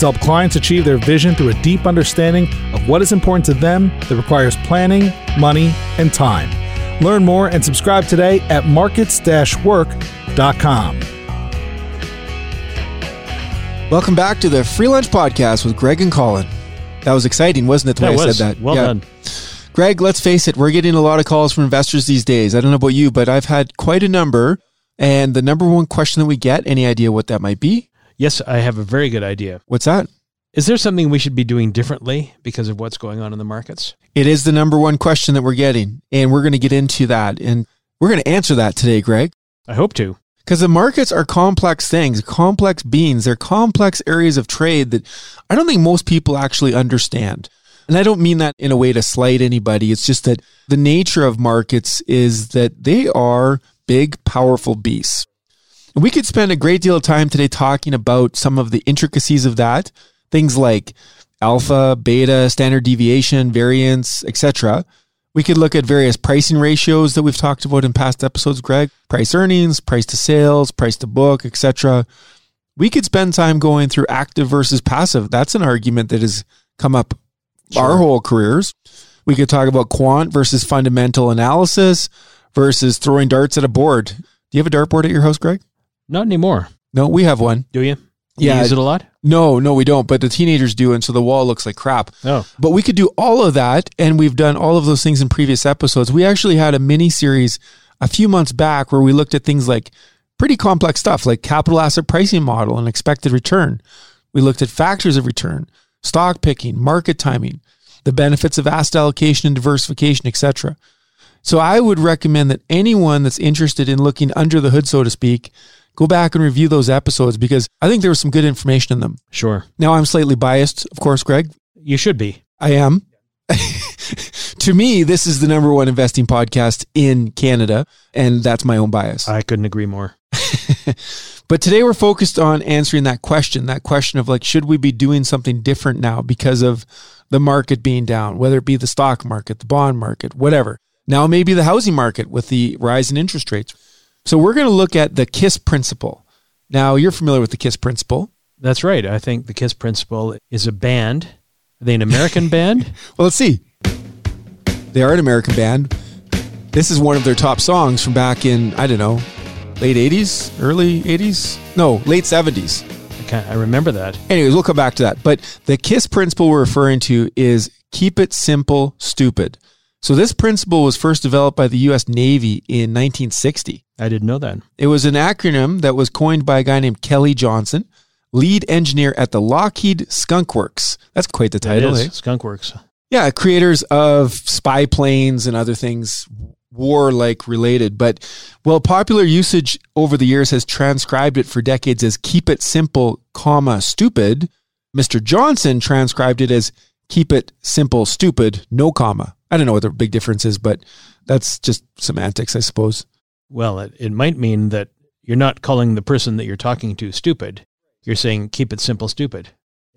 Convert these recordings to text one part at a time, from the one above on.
to help clients achieve their vision through a deep understanding of what is important to them that requires planning, money, and time. Learn more and subscribe today at markets-work.com. Welcome back to the Free Lunch Podcast with Greg and Colin. That was exciting, wasn't it? The That way I was. said that. Well done. Greg, let's face it, we're getting a lot of calls from investors these days. I don't know about you, but I've had quite a number. And the number one question that we get, any idea what that might be? Yes, I have a very good idea. What's that? Is there something we should be doing differently because of what's going on in the markets? It is the number one question that we're getting. And we're going to get into that. And we're going to answer that today, Greg. I hope to. Because the markets are complex things, complex beings. They're complex areas of trade that I don't think most people actually understand. And I don't mean that in a way to slight anybody. It's just that the nature of markets is that they are big, powerful beasts. We could spend a great deal of time today talking about some of the intricacies of that, things like alpha, beta, standard deviation, variance, etc. We could look at various pricing ratios that we've talked about in past episodes, Greg. Price earnings, price to sales, price to book, etc. We could spend time going through active versus passive. That's an argument that has come up our whole careers. We could talk about quant versus fundamental analysis versus throwing darts at a board. Do you have a dartboard at your house, Greg? Not anymore. No, we have one. Do you? You Yeah. use it a lot? No, no, we don't. But the teenagers do, and so the wall looks like crap. Oh, But we could do all of that, and we've done all of those things in previous episodes. We actually had a mini series a few months back where we looked at things like pretty complex stuff like capital asset pricing model and expected return. We looked at factors of return, stock picking, market timing, the benefits of asset allocation and diversification, etc. So I would recommend that anyone that's interested in looking under the hood, so to speak, go back and review those episodes because I think there was some good information in them. sure. Now I'm slightly biased, of course, Greg. You should be. I am. to me, this is the number one investing podcast in Canada, and that's my own bias. I couldn't agree more. but today we're focused on answering that question that question of like, should we be doing something different now because of the market being down, whether it be the stock market, the bond market, whatever. Now, maybe the housing market with the rise in interest rates. So, we're going to look at the KISS principle. Now, you're familiar with the KISS principle. That's right. I think the KISS Principle is a band. Are they an American band? Well, let's see. They are an American band. This is one of their top songs from back in, I don't know, late 80s, early 80s? No, late 70s. Okay, I remember that. Anyways, we'll come back to that. But the KISS principle we're referring to is keep it simple, stupid. So this principle was first developed by the US Navy in 1960. I didn't know that. It was an acronym that was coined by a guy named Kelly Johnson, lead engineer at the Lockheed Skunk Works. That's quite the title. is eh? Skunkworks. Yeah, creators of spy planes and other things war like related. But well, popular usage over the years has transcribed it for decades as keep it simple, comma, stupid. Mr. Johnson transcribed it as keep it simple, stupid, no comma. I don't know what the big difference is, but that's just semantics, I suppose. Well, it, it might mean that you're not calling the person that you're talking to stupid. You're saying keep it simple, stupid.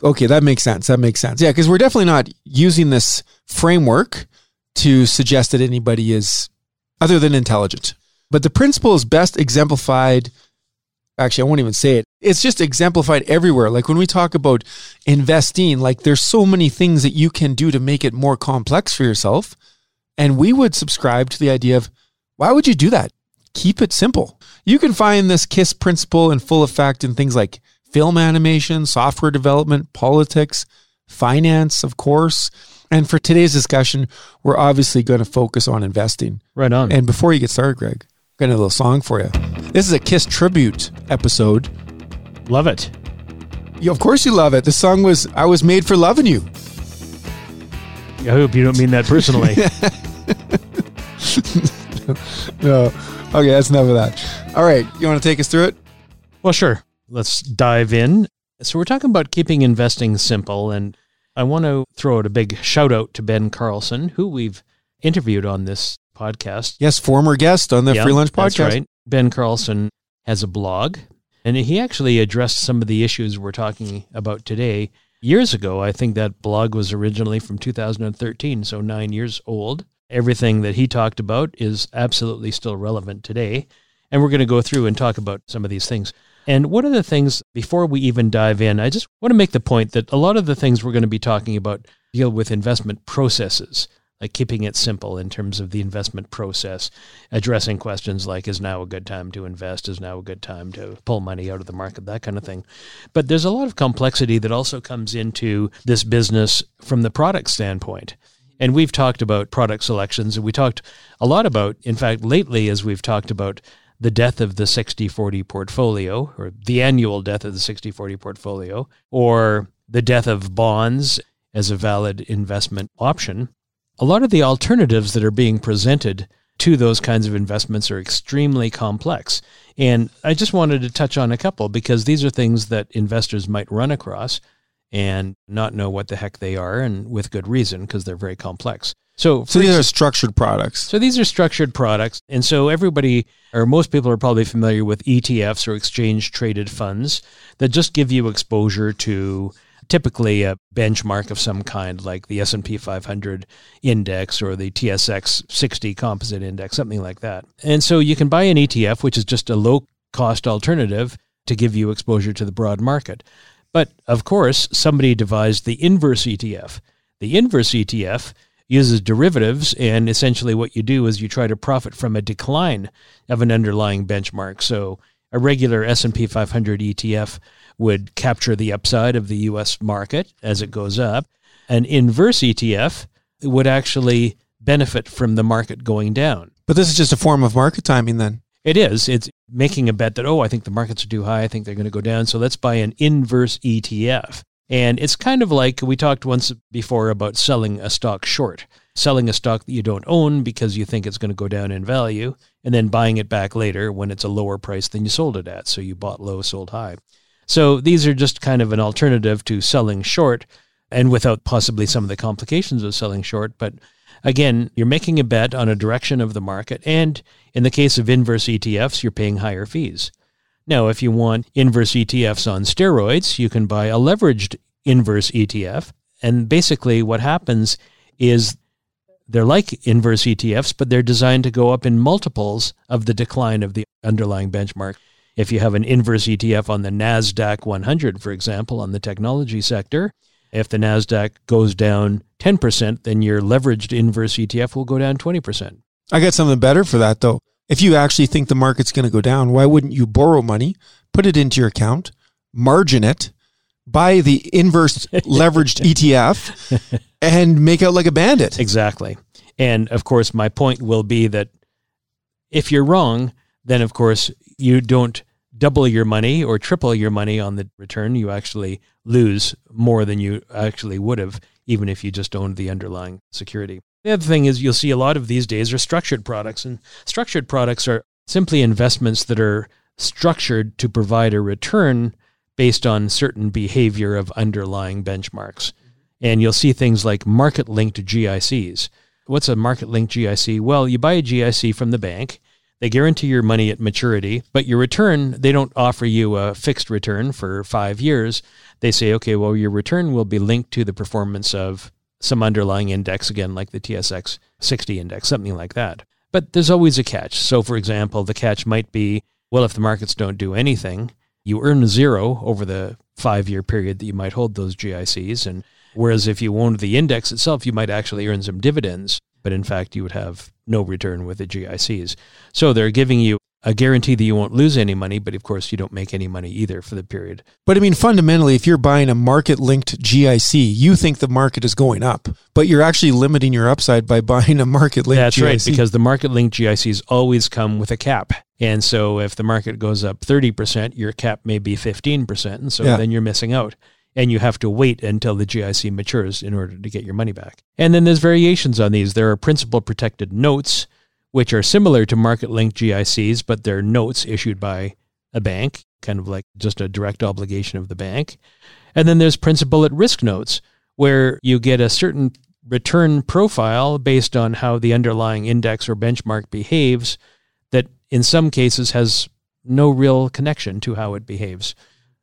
Okay, that makes sense. That makes sense. Yeah, because we're definitely not using this framework to suggest that anybody is other than intelligent. But the principle is best exemplified. Actually, I won't even say it. It's just exemplified everywhere. Like when we talk about investing, like there's so many things that you can do to make it more complex for yourself. And we would subscribe to the idea of why would you do that? Keep it simple. You can find this KISS principle in full effect in things like film animation, software development, politics, finance, of course. And for today's discussion, we're obviously going to focus on investing. Right on. And before you get started, Greg, I've got a little song for you. This is a Kiss tribute episode. Love it. You, of course, you love it. The song was "I Was Made for Loving You." I hope you don't mean that personally. No, okay, that's enough of that. All right, you want to take us through it? well, sure. Let's dive in. So we're talking about keeping investing simple and I want to throw out a big shout out to Ben Carlson, who we've interviewed on this podcast. Yes, former guest on the Yeah, Free Lunch That's podcast. right. Ben Carlson has a blog, and he actually addressed some of the issues we're talking about today years ago. I think that blog was originally from 2013, so nine years old. Everything that he talked about is absolutely still relevant today. And we're going to go through and talk about some of these things. And one of the things, before we even dive in, I just want to make the point that a lot of the things we're going to be talking about deal with investment processes, like keeping it simple in terms of the investment process, addressing questions like is now a good time to invest, is now a good time to pull money out of the market, that kind of thing. But there's a lot of complexity that also comes into this business from the product standpoint. And we've talked about product selections, and we talked a lot about, in fact, lately, as we've talked about the death of the 60 40 portfolio, or the annual death of the 60 40 portfolio, or the death of bonds as a valid investment option. A lot of the alternatives that are being presented to those kinds of investments are extremely complex. And I just wanted to touch on a couple because these are things that investors might run across and not know what the heck they are, and with good reason because they're very complex. So, So these are structured products. so these are structured products. And so everybody, or most people are probably familiar with ETFs or exchange traded funds that just give you exposure to typically a benchmark of some kind like the S&P 500 index or the TSX 60 composite index, something like that. And so you can buy an ETF, which is just a low cost alternative to give you exposure to the broad market. But of course, somebody devised the inverse ETF. The inverse ETF uses derivatives and essentially what you do is you try to profit from a decline of an underlying benchmark. So a regular S&P 500 ETF would capture the upside of the US market as it goes up. An inverse ETF would actually benefit from the market going down. But this is just a form of market timing then. It is. It's making a bet that, oh, I think the markets are too high. I think they're going to go down. So let's buy an inverse ETF. And it's kind of like we talked once before about selling a stock short, selling a stock that you don't own because you think it's going to go down in value, and then buying it back later when it's a lower price than you sold it at. So you bought low, sold high. So these are just kind of an alternative to selling short and without possibly some of the complications of selling short. But again, you're making a bet on a direction of the market. And in the case of inverse ETFs, you're paying higher fees. Now, if you want inverse ETFs on steroids, you can buy a leveraged inverse ETF. And basically, what happens is they're like inverse ETFs, but they're designed to go up in multiples of the decline of the underlying benchmark. If you have an inverse ETF on the NASDAQ 100, for example, on the technology sector, if the NASDAQ goes down 10%, then your leveraged inverse ETF will go down 20%. I got something better for that though. If you actually think the market's going to go down, why wouldn't you borrow money, put it into your account, margin it, buy the inverse leveraged ETF, and make out like a bandit? Exactly. And of course, my point will be that if you're wrong, then of course you don't double your money or triple your money on the return. You actually lose more than you actually would have, even if you just owned the underlying security. The other thing is you'll see a lot of these days are structured products, and structured products are simply investments that are structured to provide a return based on certain behavior of underlying benchmarks. Mm-hmm. And you'll see things like market linked GICs. What's a market linked GIC? Well, you buy a GIC from the bank. They guarantee your money at maturity, but your return, they don't offer you a fixed return for five years. They say, okay, well, your return will be linked to the performance of some underlying index, again, like the TSX 60 index, something like that. But there's always a catch. So, for example, the catch might be well, if the markets don't do anything, you earn zero over the five year period that you might hold those GICs. And whereas if you owned the index itself, you might actually earn some dividends, but in fact, you would have no return with the GICs. So they're giving you a guarantee that you won't lose any money, but of course, you don't make any money either for the period. But I mean, fundamentally, if you're buying a market linked GIC, you think the market is going up, but you're actually limiting your upside by buying a market linked That's GIC. right, because the market linked GICs always come with a cap. And so if the market goes up 30%, your cap may be 15%. And so Yeah. then you're missing out. And you have to wait until the GIC matures in order to get your money back. And then there's variations on these. There are principal protected notes, which are similar to market linked GICs, but they're notes issued by a bank, kind of like just a direct obligation of the bank. And then there's principal at risk notes, where you get a certain return profile based on how the underlying index or benchmark behaves that in some cases has no real connection to how it behaves.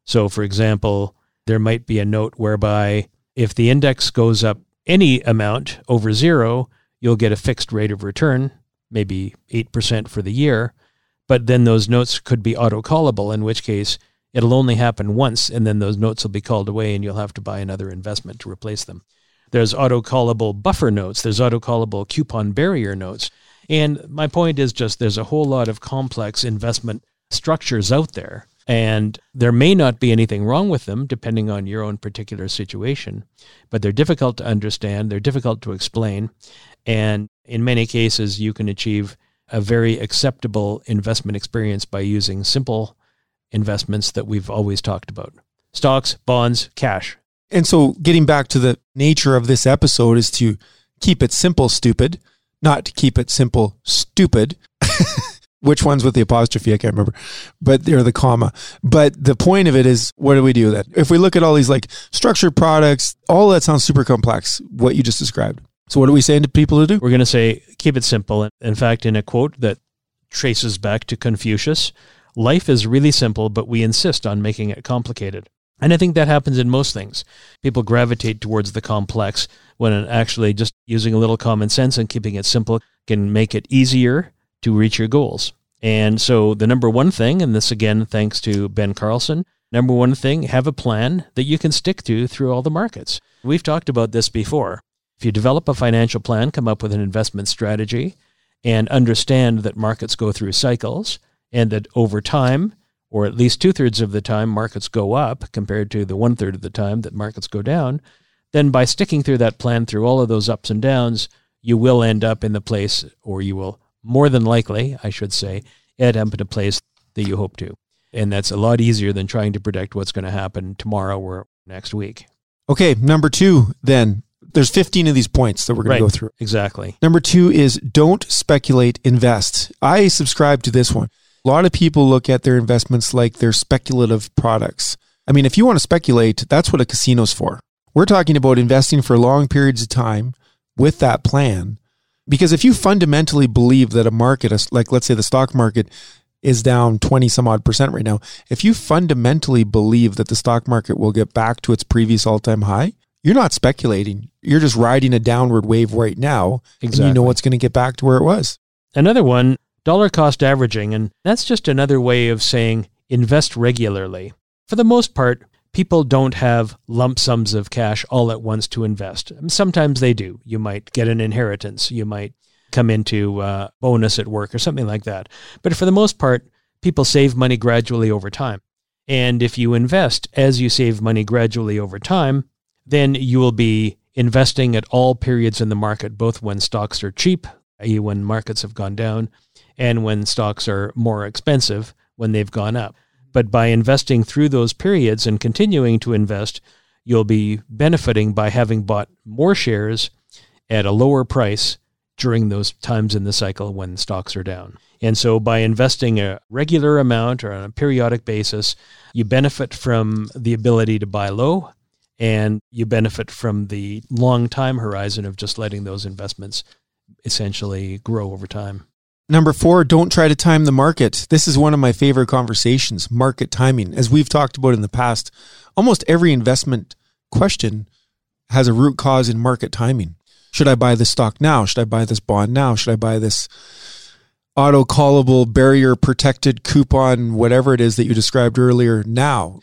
So, for example, there might be a note whereby if the index goes up any amount over zero, you'll get a fixed rate of return, maybe 8% for the year. But then those notes could be auto callable, in which case it'll only happen once, and then those notes will be called away, and you'll have to buy another investment to replace them. There's auto callable buffer notes, there's auto callable coupon barrier notes. And my point is just there's a whole lot of complex investment structures out there. And there may not be anything wrong with them, depending on your own particular situation, but they're difficult to understand, they're difficult to explain. And in many cases, you can achieve a very acceptable investment experience by using simple investments that we've always talked about stocks, bonds, cash. And so, getting back to the nature of this episode is to keep it simple, stupid, not to keep it simple, stupid. Which one's with the apostrophe? I can't remember, but they're the comma. But the point of it is, what do we do then? If we look at all these like structured products, all that sounds super complex, what you just described. So, what are we saying to people to do? We're going to say, keep it simple. In fact, in a quote that traces back to Confucius, life is really simple, but we insist on making it complicated. And I think that happens in most things. People gravitate towards the complex when actually just using a little common sense and keeping it simple can make it easier to reach your goals. And so the number one thing, and this again, thanks to Ben Carlson, number one thing, have a plan that you can stick to through all the markets. We've talked about this before. If you develop a financial plan, come up with an investment strategy, and understand that markets go through cycles and that over time, or at least two thirds of the time, markets go up compared to the one third of the time that markets go down, then by sticking through that plan through all of those ups and downs, you will end up in the place, or you will more than likely, I should say, end up in a place that you hope to. And that's a lot easier than trying to predict what's going to happen tomorrow or next week. Okay, number two, then. There's 15 of these points that we're going Right. to go through. Exactly. Number two is don't speculate, invest. I subscribe to this one. A lot of people look at their investments like they're speculative products. I mean, if you want to speculate, that's what a casino's for. We're talking about investing for long periods of time with that plan. Because if you fundamentally believe that a market, like let's say the stock market, is down 20 some odd percent right now, if you fundamentally believe that the stock market will get back to its previous all time high, you're not speculating. You're just riding a downward wave right now. And you know Exactly. what's going to get back to where it was. Another one, dollar cost averaging, and that's just another way of saying invest regularly. For the most part, people don't have lump sums of cash all at once to invest. Sometimes they do. You might get an inheritance, you might come into uh, bonus at work or something like that. But for the most part, people save money gradually over time. And if you invest as you save money gradually over time, then you will be investing at all periods in the market, both when stocks are cheap, i.e., when markets have gone down, and when stocks are more expensive, when they've gone up. But by investing through those periods and continuing to invest, you'll be benefiting by having bought more shares at a lower price during those times in the cycle when stocks are down. And so by investing a regular amount or on a periodic basis, you benefit from the ability to buy low and you benefit from the long time horizon of just letting those investments essentially grow over time. Number four, don't try to time the market. This is one of my favorite conversations market timing. As we've talked about in the past, almost every investment question has a root cause in market timing. Should I buy this stock now? Should I buy this bond now? Should I buy this auto callable, barrier protected coupon, whatever it is that you described earlier now?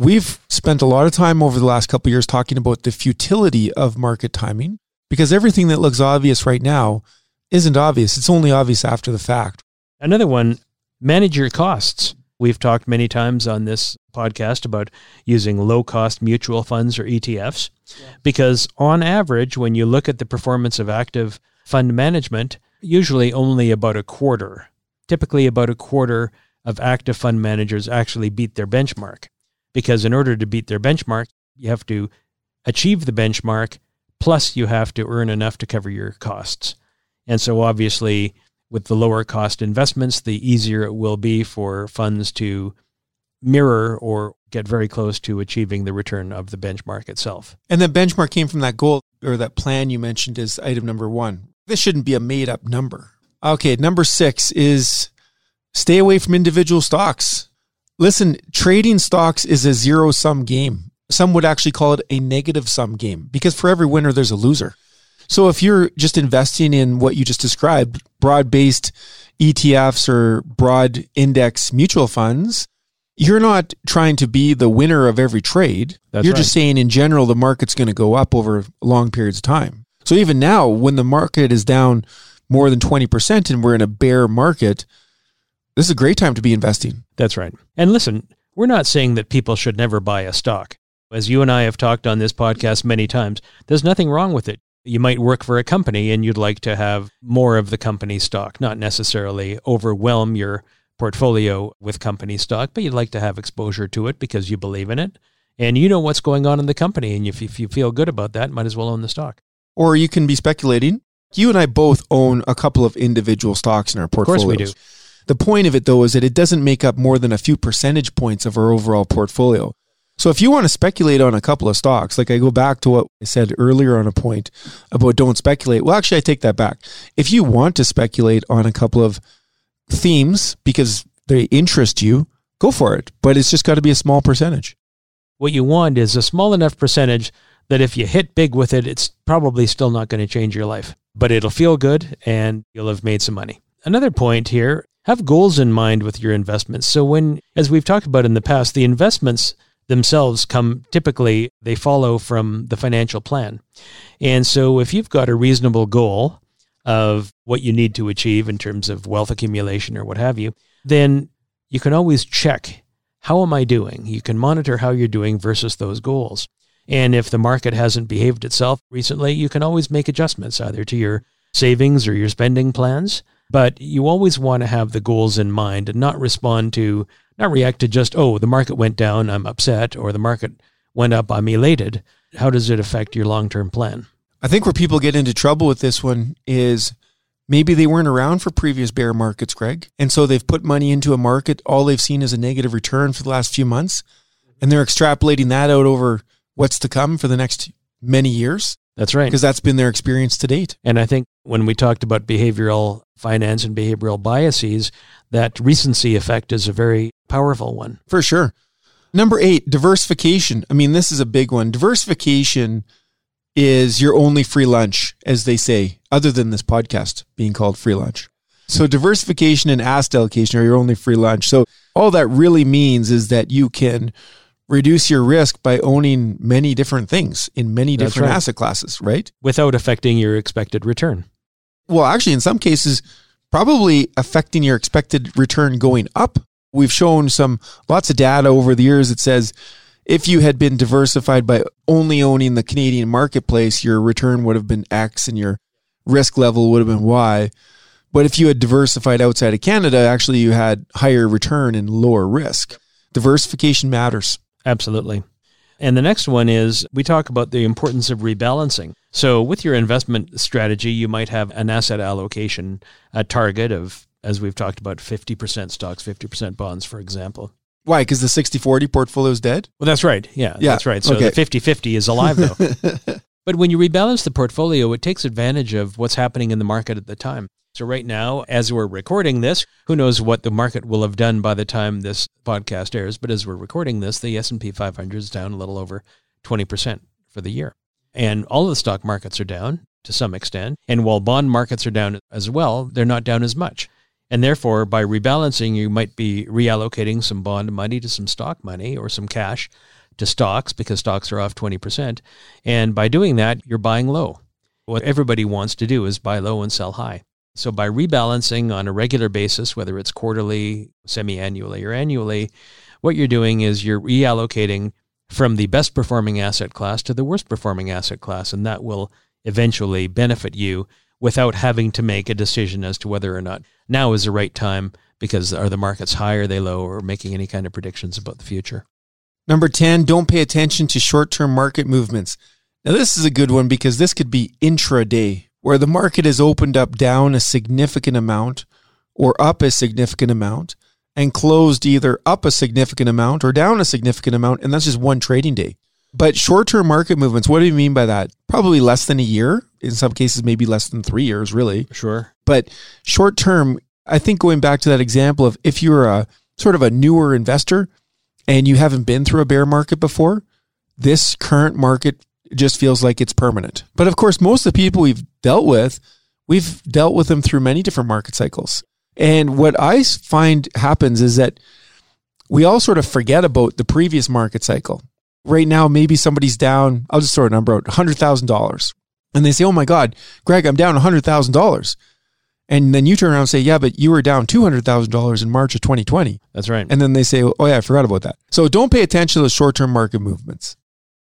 We've spent a lot of time over the last couple of years talking about the futility of market timing because everything that looks obvious right now isn't obvious. It's only obvious after the fact. Another one, manage your costs. We've talked many times on this podcast about using low cost mutual funds or ETFs because, on average, when you look at the performance of active fund management, usually only about a quarter, typically about a quarter of active fund managers actually beat their benchmark. Because in order to beat their benchmark, you have to achieve the benchmark, plus you have to earn enough to cover your costs. And so, obviously, with the lower cost investments, the easier it will be for funds to mirror or get very close to achieving the return of the benchmark itself. And the benchmark came from that goal or that plan you mentioned as item number one. This shouldn't be a made up number. Okay, number six is stay away from individual stocks. Listen, trading stocks is a zero sum game. Some would actually call it a negative sum game because for every winner, there's a loser. So if you're just investing in what you just described, broad based ETFs or broad index mutual funds, you're not trying to be the winner of every trade. That's you're right. just saying in general, the market's going to go up over long periods of time. So even now, when the market is down more than 20% and we're in a bear market, this is a great time to be investing. That's right. And listen, we're not saying that people should never buy a stock. As you and I have talked on this podcast many times, there's nothing wrong with it. You might work for a company and you'd like to have more of the company stock, not necessarily overwhelm your portfolio with company stock, but you'd like to have exposure to it because you believe in it and you know what's going on in the company. And if, if you feel good about that, might as well own the stock. Or you can be speculating. You and I both own a couple of individual stocks in our portfolios. Of course we do. The point of it, though, is that it doesn't make up more than a few percentage points of our overall portfolio. So if you want to speculate on a couple of stocks, like I go back to what I said earlier on a point about don't speculate. Well, actually, I take that back. If you want to speculate on a couple of themes because they interest you, go for it. But it's just got to be a small percentage. What you want is a small enough percentage that if you hit big with it, it's probably still not going to change your life, but it'll feel good and you'll have made some money. Another point here have goals in mind with your investments. So, when, as we've talked about in the past, the investments themselves come typically, they follow from the financial plan. And so, if you've got a reasonable goal of what you need to achieve in terms of wealth accumulation or what have you, then you can always check how am I doing? You can monitor how you're doing versus those goals. And if the market hasn't behaved itself recently, you can always make adjustments either to your savings or your spending plans. But you always want to have the goals in mind and not respond to, not react to just, oh, the market went down, I'm upset, or the market went up, I'm elated. How does it affect your long term plan? I think where people get into trouble with this one is maybe they weren't around for previous bear markets, Greg. And so they've put money into a market. All they've seen is a negative return for the last few months. And they're extrapolating that out over what's to come for the next many years That's right. because that's been their experience to date. And I think when we talked about behavioral finance and behavioral biases, that recency effect is a very powerful one. For sure. Number eight, diversification. I mean, this is a big one. Diversification is your only free lunch, as they say, other than this podcast being called free lunch. So diversification and asset allocation are your only free lunch. So all that really means is that you can reduce your risk by owning many different things in many That's different right. asset classes, right? without affecting your expected return. Well, actually, in some cases, probably affecting your expected return going up. We've shown some lots of data over the years that says if you had been diversified by only owning the Canadian marketplace, your return would have been X and your risk level would have been Y. But if you had diversified outside of Canada, actually you had higher return and lower risk. Diversification matters. Absolutely. And the next one is we talk about the importance of rebalancing. So, with your investment strategy, you might have an asset allocation, a target of, as we've talked about, 50% stocks, 50% bonds, for example. Why? Because the 60 40 portfolio is dead? Well, that's right. Yeah, Yeah, that's right. So okay. the 50 50 is alive, though. but when you rebalance the portfolio, it takes advantage of what's happening in the market at the time. So right now, as we're recording this, who knows what the market will have done by the time this podcast airs? But as we're recording this, the S and P 500 is down a little over 20 percent for the year, and all of the stock markets are down to some extent. And while bond markets are down as well, they're not down as much. And therefore, by rebalancing, you might be reallocating some bond money to some stock money or some cash to stocks because stocks are off 20%. And by doing that, you're buying low. What everybody wants to do is buy low and sell high. So by rebalancing on a regular basis, whether it's quarterly, semi annually, or annually, what you're doing is you're reallocating from the best performing asset class to the worst performing asset class. And that will eventually benefit you without having to make a decision as to whether or not now is the right time because are the markets high, are they low, or making any kind of predictions about the future. Number 10, don't pay attention to short term market movements. Now, this is a good one because this could be intraday, where the market has opened up down a significant amount or up a significant amount. and closed either up a significant amount or down a significant amount, and that's just one trading day. But short term market movements, what do you mean by that? Probably less than a year. In some cases, maybe less than three years, really. Sure. But short term, I think going back to that example of if you're a sort of a newer investor and you haven't been through a bear market before, this current market just feels like it's permanent. But of course, most of the people we've dealt with, we've dealt with them through many different market cycles. And what I find happens is that we all sort of forget about the previous market cycle. Right now, maybe somebody's down, I'll just throw a number out, $100,000. And they say, oh my God, Greg, I'm down $100,000. And then you turn around and say, yeah, but you were down $200,000 in March of 2020. That's right. And then they say, oh yeah, I forgot about that. So don't pay attention to the short term market movements.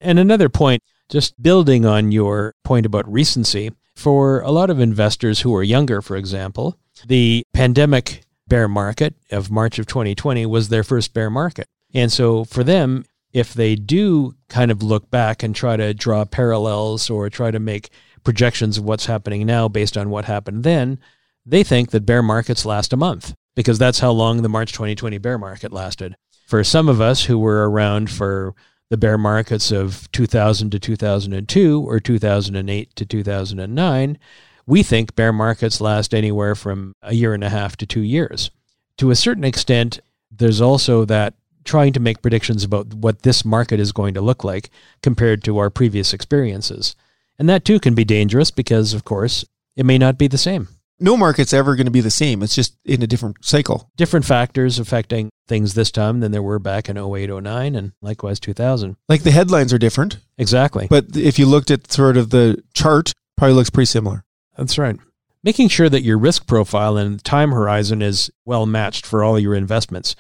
And another point, just building on your point about recency, for a lot of investors who are younger, for example, the pandemic bear market of March of 2020 was their first bear market. And so for them, if they do kind of look back and try to draw parallels or try to make projections of what's happening now based on what happened then, they think that bear markets last a month because that's how long the March 2020 bear market lasted. For some of us who were around for the bear markets of 2000 to 2002 or 2008 to 2009, we think bear markets last anywhere from a year and a half to two years. To a certain extent, there's also that trying to make predictions about what this market is going to look like compared to our previous experiences. And that too can be dangerous because, of course, it may not be the same. No market's ever going to be the same. It's just in a different cycle. Different factors affecting things this time than there were back in 08, 09, and likewise 2000. Like the headlines are different. Exactly. But if you looked at sort of the chart, probably looks pretty similar. That's right. Making sure that your risk profile and time horizon is well matched for all your investments.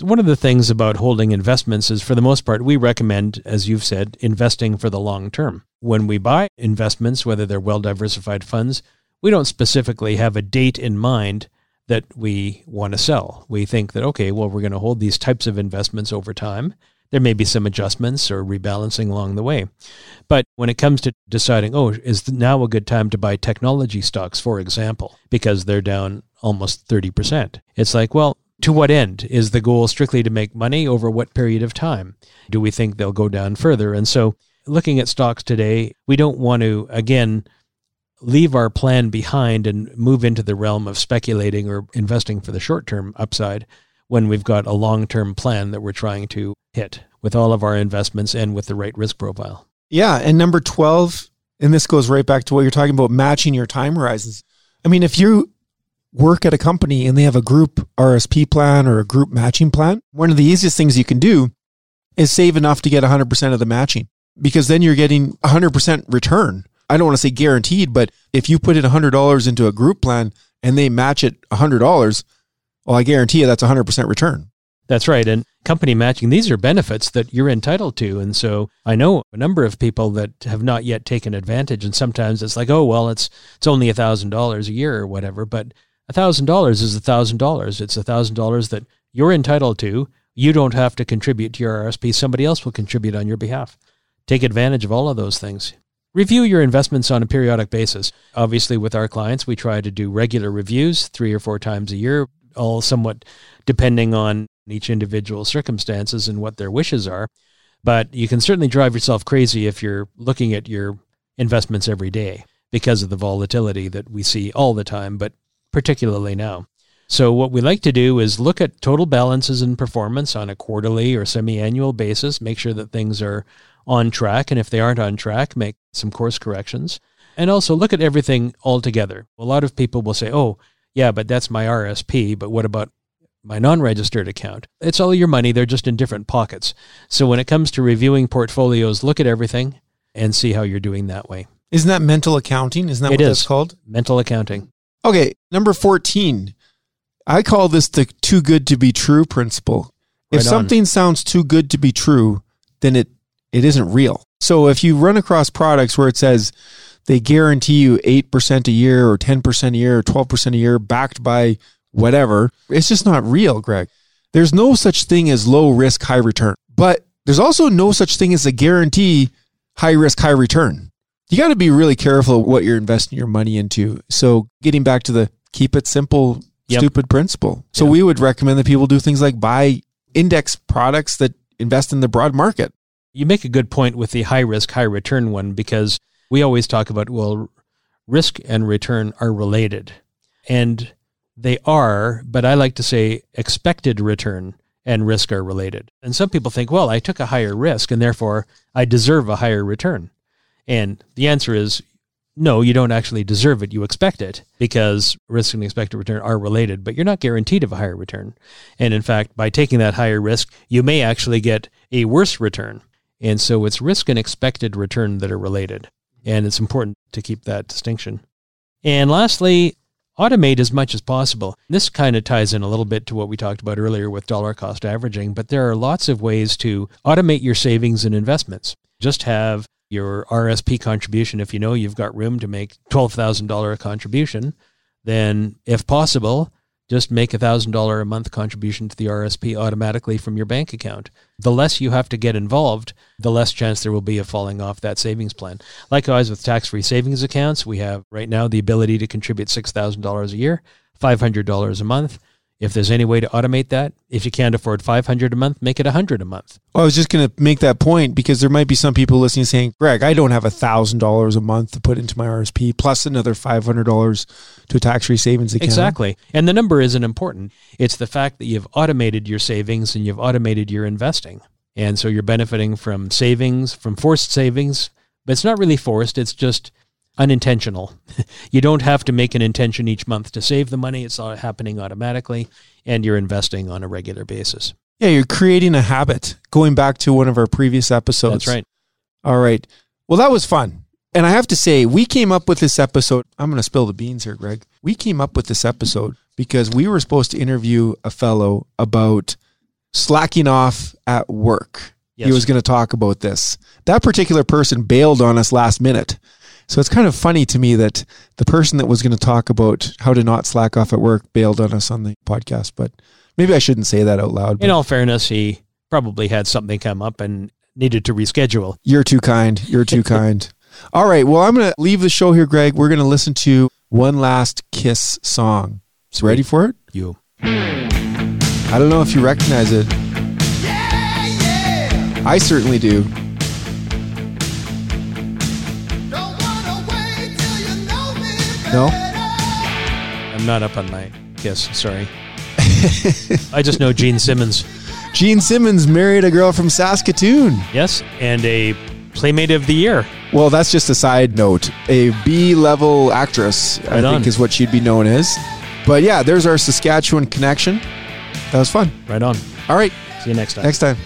One of the things about holding investments is, for the most part, we recommend, as you've said, investing for the long term. When we buy investments, whether they're well diversified funds, we don't specifically have a date in mind that we want to sell. We think that, okay, well, we're going to hold these types of investments over time there may be some adjustments or rebalancing along the way. But when it comes to deciding, oh, is now a good time to buy technology stocks, for example, because they're down almost 30%? It's like, well, to what end? Is the goal strictly to make money over what period of time? Do we think they'll go down further? And so, looking at stocks today, we don't want to, again, leave our plan behind and move into the realm of speculating or investing for the short term upside when we've got a long term plan that we're trying to hit with all of our investments and with the right risk profile. Yeah. And number 12, and this goes right back to what you're talking about matching your time horizons. I mean, if you work at a company and they have a group RSP plan or a group matching plan, one of the easiest things you can do is save enough to get 100% of the matching because then you're getting 100% return. I don't want to say guaranteed, but if you put in $100 into a group plan and they match it $100, well, I guarantee you that's 100% return. That's right. And company matching, these are benefits that you're entitled to. And so I know a number of people that have not yet taken advantage. And sometimes it's like, oh, well, it's, it's only a thousand dollars a year or whatever. But a thousand dollars is a thousand dollars. It's a thousand dollars that you're entitled to. You don't have to contribute to your RSP. Somebody else will contribute on your behalf. Take advantage of all of those things. Review your investments on a periodic basis. Obviously, with our clients, we try to do regular reviews three or four times a year all somewhat depending on each individual circumstances and what their wishes are. But you can certainly drive yourself crazy if you're looking at your investments every day because of the volatility that we see all the time, but particularly now. So, what we like to do is look at total balances and performance on a quarterly or semi annual basis, make sure that things are on track. And if they aren't on track, make some course corrections. And also look at everything all together. A lot of people will say, oh, yeah, but that's my RSP. But what about my non registered account? It's all your money. They're just in different pockets. So when it comes to reviewing portfolios, look at everything and see how you're doing that way. Isn't that mental accounting? Isn't that it what is. that's called? Mental accounting. Okay, number 14. I call this the too good to be true principle. If Right on. something sounds too good to be true, then it, it isn't real. So if you run across products where it says they guarantee you 8% a year or 10% a year or 12% a year backed by whatever, it's just not real, Greg. There's no such thing as low risk, high return. But there's also no such thing as a guarantee high risk, high return. You got to be really careful what you're investing your money into. So getting back to the keep it simple Yep. stupid principle. So Yeah. we would recommend that people do things like buy index products that invest in the broad market. You make a good point with the high risk, high return one because we always talk about, well, risk and return are related. And they are, but I like to say expected return and risk are related. And some people think, well, I took a higher risk and therefore I deserve a higher return. And the answer is no, you don't actually deserve it. You expect it because risk and expected return are related, but you're not guaranteed of a higher return. And in fact, by taking that higher risk, you may actually get a worse return. And so it's risk and expected return that are related. And it's important to keep that distinction. And lastly, automate as much as possible. This kind of ties in a little bit to what we talked about earlier with dollar cost averaging, but there are lots of ways to automate your savings and investments. Just have your RSP contribution. If you know you've got room to make $12,000 contribution, then if possible, just make a $1,000 a month contribution to the RSP automatically from your bank account. The less you have to get involved, the less chance there will be of falling off that savings plan. Likewise, with tax free savings accounts, we have right now the ability to contribute $6,000 a year, $500 a month. If there's any way to automate that, if you can't afford 500 a month, make it 100 a month. Well, I was just going to make that point because there might be some people listening saying, Greg, I don't have a thousand dollars a month to put into my RSP plus another five hundred dollars to a tax free savings account. Exactly. And the number isn't important. It's the fact that you've automated your savings and you've automated your investing. And so you're benefiting from savings, from forced savings, but it's not really forced, it's just unintentional. you don't have to make an intention each month to save the money, it's all happening automatically, and you're investing on a regular basis. Yeah, you're creating a habit. Going back to one of our previous episodes. That's right. All right. Well, that was fun. And I have to say, we came up with this episode. I'm going to spill the beans here, Greg. We came up with this episode because we were supposed to interview a fellow about slacking off at work. He was going to talk about this. That particular person bailed on us last minute. So it's kind of funny to me that the person that was going to talk about how to not slack off at work bailed on us on the podcast. But maybe I shouldn't say that out loud. In all fairness, he probably had something come up and needed to reschedule. You're too kind. You're too kind. All right. Well, I'm going to leave the show here, Greg. We're going to listen to one last Kiss song. So ready for it? You. I don't know if you recognize it. I certainly do. No? I'm not up on my kiss, sorry. I just know Gene Simmons. Gene Simmons married a girl from Saskatoon. Yes, and a Playmate of the Year. Well, that's just a side note. A B level actress, I Right on. think, is what she'd be known as. But yeah, there's our Saskatchewan connection. That was fun. Right on. All right. See you next time. Next time.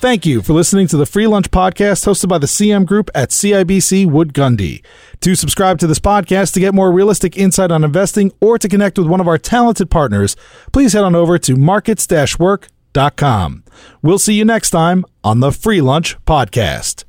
Thank you for listening to the Free Lunch Podcast hosted by the CM Group at CIBC Wood Gundy. To subscribe to this podcast to get more realistic insight on investing or to connect with one of our talented partners, please head on over to markets-work.com. We'll see you next time on the Free Lunch Podcast.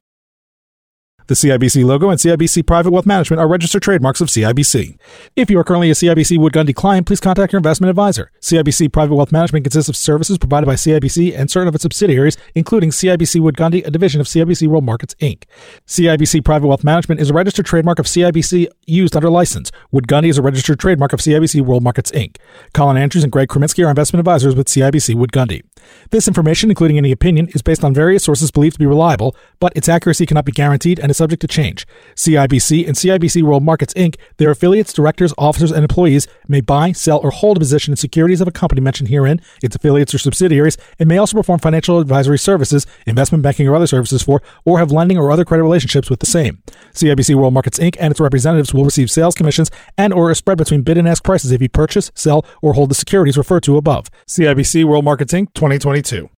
The CIBC logo and CIBC Private Wealth Management are registered trademarks of CIBC. If you are currently a CIBC Wood Gundy client, please contact your investment advisor. CIBC Private Wealth Management consists of services provided by CIBC and certain of its subsidiaries, including CIBC Wood Gundy, a division of CIBC World Markets Inc. CIBC Private Wealth Management is a registered trademark of CIBC used under license. Wood Gundy is a registered trademark of CIBC World Markets Inc. Colin Andrews and Greg Kreminsky are investment advisors with CIBC Wood Gundy. This information, including any opinion, is based on various sources believed to be reliable, but its accuracy cannot be guaranteed and is subject to change. CIBC and CIBC World Markets Inc., their affiliates, directors, officers, and employees may buy, sell, or hold a position in securities of a company mentioned herein, its affiliates or subsidiaries, and may also perform financial advisory services, investment banking, or other services for, or have lending or other credit relationships with the same. CIBC World Markets Inc. and its representatives will receive sales commissions and or a spread between bid and ask prices if you purchase, sell, or hold the securities referred to above. CIBC World Markets Inc. 2022.